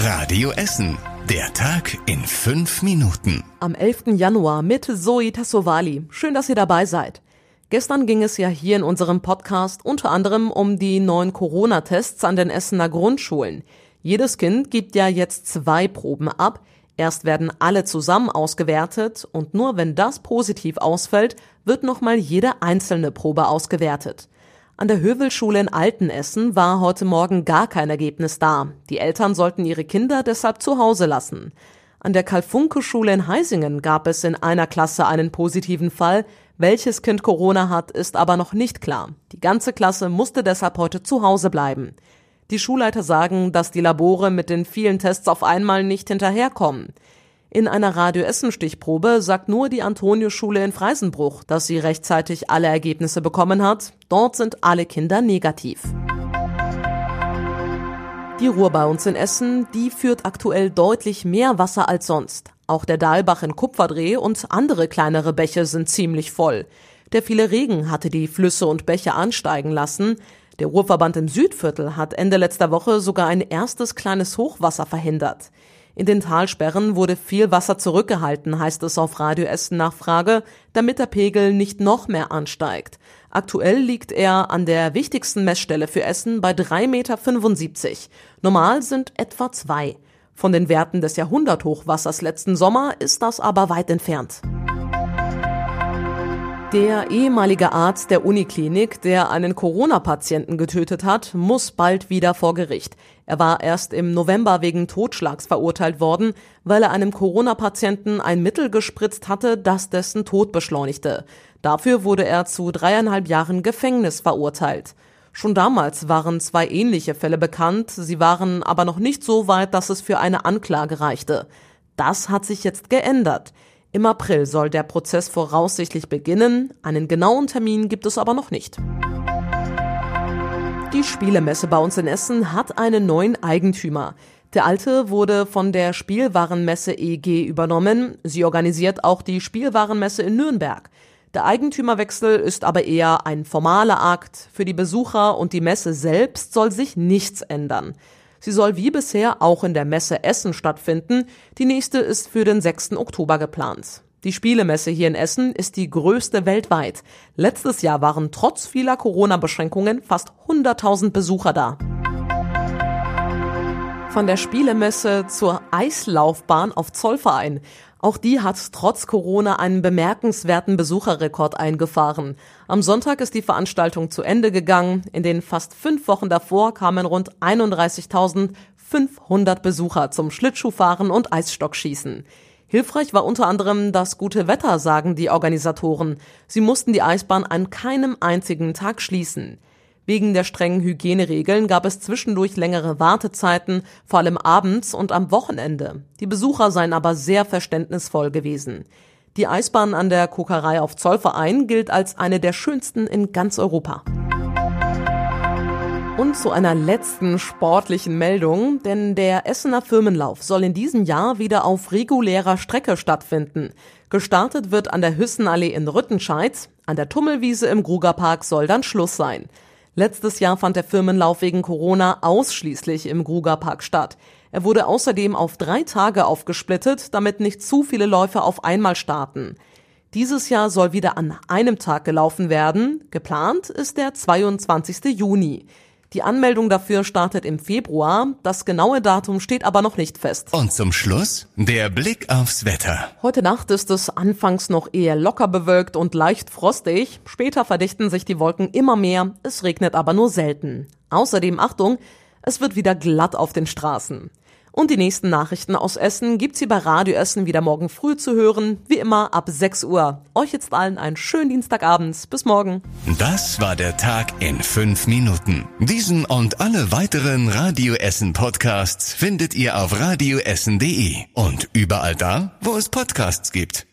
Radio Essen. Der Tag in fünf Minuten. Am 11. Januar mit Zoe Tassovali. Schön, dass ihr dabei seid. Gestern ging es ja hier in unserem Podcast unter anderem um die neuen Corona-Tests an den Essener Grundschulen. Jedes Kind gibt ja jetzt zwei Proben ab. Erst werden alle zusammen ausgewertet und nur wenn das positiv ausfällt, wird nochmal jede einzelne Probe ausgewertet. An der Hövelschule in Altenessen war heute Morgen gar kein Ergebnis da. Die Eltern sollten ihre Kinder deshalb zu Hause lassen. An der Karl-Funke-Schule in Heisingen gab es in einer Klasse einen positiven Fall. Welches Kind Corona hat, ist aber noch nicht klar. Die ganze Klasse musste deshalb heute zu Hause bleiben. Die Schulleiter sagen, dass die Labore mit den vielen Tests auf einmal nicht hinterherkommen. In einer Radio Essen Stichprobe sagt nur die Antonioschule in Freisenbruch, dass sie rechtzeitig alle Ergebnisse bekommen hat. Dort sind alle Kinder negativ. Die Ruhr bei uns in Essen, die führt aktuell deutlich mehr Wasser als sonst. Auch der Dahlbach in Kupferdreh und andere kleinere Bäche sind ziemlich voll. Der viele Regen hatte die Flüsse und Bäche ansteigen lassen. Der Ruhrverband im Südviertel hat Ende letzter Woche sogar ein erstes kleines Hochwasser verhindert. In den Talsperren wurde viel Wasser zurückgehalten, heißt es auf Radio Essen Nachfrage, damit der Pegel nicht noch mehr ansteigt. Aktuell liegt er an der wichtigsten Messstelle für Essen bei 3,75 Meter. Normal sind etwa zwei. Von den Werten des Jahrhunderthochwassers letzten Sommer ist das aber weit entfernt. Der ehemalige Arzt der Uniklinik, der einen Corona-Patienten getötet hat, muss bald wieder vor Gericht. Er war erst im November wegen Totschlags verurteilt worden, weil er einem Corona-Patienten ein Mittel gespritzt hatte, das dessen Tod beschleunigte. Dafür wurde er zu dreieinhalb Jahren Gefängnis verurteilt. Schon damals waren zwei ähnliche Fälle bekannt, sie waren aber noch nicht so weit, dass es für eine Anklage reichte. Das hat sich jetzt geändert. Im April soll der Prozess voraussichtlich beginnen, einen genauen Termin gibt es aber noch nicht. Die Spielemesse bei uns in Essen hat einen neuen Eigentümer. Der alte wurde von der Spielwarenmesse EG übernommen. Sie organisiert auch die Spielwarenmesse in Nürnberg. Der Eigentümerwechsel ist aber eher ein formaler Akt. Für die Besucher und die Messe selbst soll sich nichts ändern. Sie soll wie bisher auch in der Messe Essen stattfinden. Die nächste ist für den 6. Oktober geplant. Die Spielemesse hier in Essen ist die größte weltweit. Letztes Jahr waren trotz vieler Corona-Beschränkungen fast 100.000 Besucher da. Von der Spielemesse zur Eislaufbahn auf Zollverein. Auch die hat trotz Corona einen bemerkenswerten Besucherrekord eingefahren. Am Sonntag ist die Veranstaltung zu Ende gegangen. In den fast fünf Wochen davor kamen rund 31.500 Besucher zum Schlittschuhfahren und Eisstockschießen. Hilfreich war unter anderem das gute Wetter, sagen die Organisatoren. Sie mussten die Eisbahn an keinem einzigen Tag schließen. Wegen der strengen Hygieneregeln gab es zwischendurch längere Wartezeiten, vor allem abends und am Wochenende. Die Besucher seien aber sehr verständnisvoll gewesen. Die Eisbahn an der Kokerei auf Zollverein gilt als eine der schönsten in ganz Europa. Und zu einer letzten sportlichen Meldung, denn der Essener Firmenlauf soll in diesem Jahr wieder auf regulärer Strecke stattfinden. Gestartet wird an der Hüssenallee in Rüttenscheid, an der Tummelwiese im Grugerpark soll dann Schluss sein. Letztes Jahr fand der Firmenlauf wegen Corona ausschließlich im Grugerpark statt. Er wurde außerdem auf drei Tage aufgesplittet, damit nicht zu viele Läufer auf einmal starten. Dieses Jahr soll wieder an einem Tag gelaufen werden. Geplant ist der 22. Juni. Die Anmeldung dafür startet im Februar. Das genaue Datum steht aber noch nicht fest. Und zum Schluss der Blick aufs Wetter. Heute Nacht ist es anfangs noch eher locker bewölkt und leicht frostig. Später verdichten sich die Wolken immer mehr. Es regnet aber nur selten. Außerdem Achtung, es wird wieder glatt auf den Straßen. Und die nächsten Nachrichten aus Essen gibt's hier bei Radio Essen wieder morgen früh zu hören, wie immer ab 6 Uhr. Euch jetzt allen einen schönen Dienstagabend. Bis morgen. Das war der Tag in fünf Minuten. Diesen und alle weiteren Radio Essen Podcasts findet ihr auf radioessen.de und überall da, wo es Podcasts gibt.